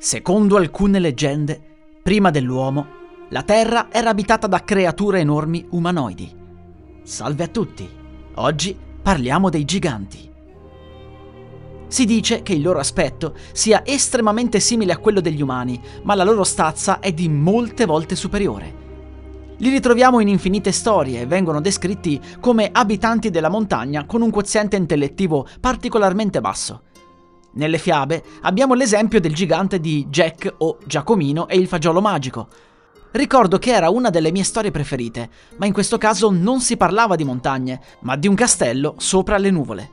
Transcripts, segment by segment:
Secondo alcune leggende, prima dell'uomo, la Terra era abitata da creature enormi umanoidi. Salve a tutti! Oggi parliamo dei giganti. Si dice che il loro aspetto sia estremamente simile a quello degli umani, ma la loro stazza è di molte volte superiore. Li ritroviamo in infinite storie e vengono descritti come abitanti della montagna con un quoziente intellettivo particolarmente basso. Nelle fiabe abbiamo l'esempio del gigante di Jack o Giacomino e il fagiolo magico. Ricordo che era una delle mie storie preferite, ma in questo caso non si parlava di montagne, ma di un castello sopra le nuvole.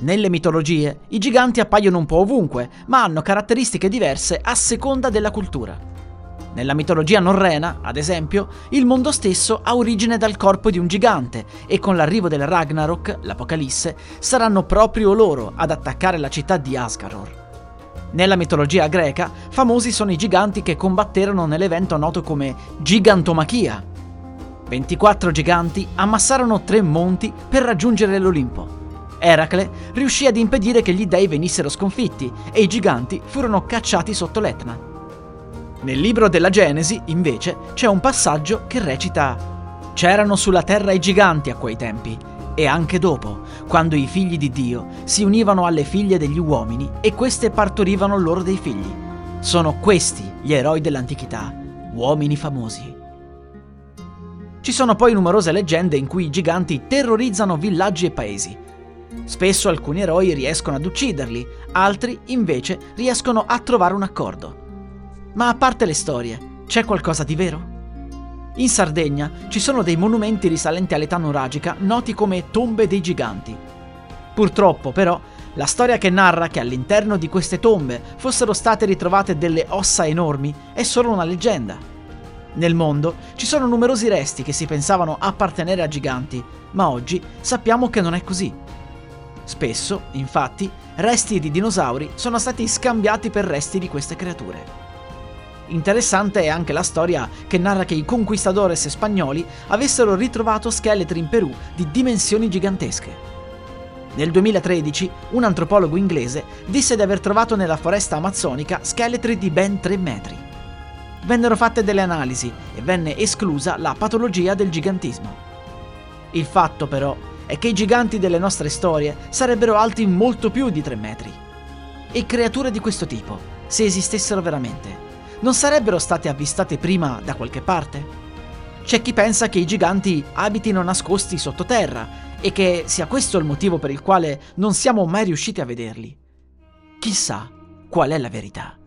Nelle mitologie i giganti appaiono un po' ovunque, ma hanno caratteristiche diverse a seconda della cultura. Nella mitologia norrena, ad esempio, il mondo stesso ha origine dal corpo di un gigante e con l'arrivo del Ragnarok, l'Apocalisse, saranno proprio loro ad attaccare la città di Asgaror. Nella mitologia greca, famosi sono i giganti che combatterono nell'evento noto come Gigantomachia. 24 giganti ammassarono tre monti per raggiungere l'Olimpo. Eracle riuscì ad impedire che gli dei venissero sconfitti e i giganti furono cacciati sotto l'Etna. Nel libro della Genesi, invece, c'è un passaggio che recita C'erano sulla terra i giganti a quei tempi, e anche dopo, quando i figli di Dio si univano alle figlie degli uomini e queste partorivano loro dei figli. Sono questi gli eroi dell'antichità, uomini famosi. Ci sono poi numerose leggende in cui i giganti terrorizzano villaggi e paesi. Spesso alcuni eroi riescono ad ucciderli, altri invece riescono a trovare un accordo. Ma a parte le storie, c'è qualcosa di vero? In Sardegna ci sono dei monumenti risalenti all'età nuragica noti come tombe dei giganti. Purtroppo, però, la storia che narra che all'interno di queste tombe fossero state ritrovate delle ossa enormi è solo una leggenda. Nel mondo ci sono numerosi resti che si pensavano appartenere a giganti, ma oggi sappiamo che non è così. Spesso, infatti, resti di dinosauri sono stati scambiati per resti di queste creature. Interessante è anche la storia che narra che i conquistadores spagnoli avessero ritrovato scheletri in Perù di dimensioni gigantesche. Nel 2013 un antropologo inglese disse di aver trovato nella foresta amazzonica scheletri di ben 3 metri. Vennero fatte delle analisi e venne esclusa la patologia del gigantismo. Il fatto però è che i giganti delle nostre storie sarebbero alti molto più di 3 metri. E creature di questo tipo, se esistessero veramente, non sarebbero state avvistate prima da qualche parte? C'è chi pensa che i giganti abitino nascosti sottoterra e che sia questo il motivo per il quale non siamo mai riusciti a vederli. Chissà qual è la verità.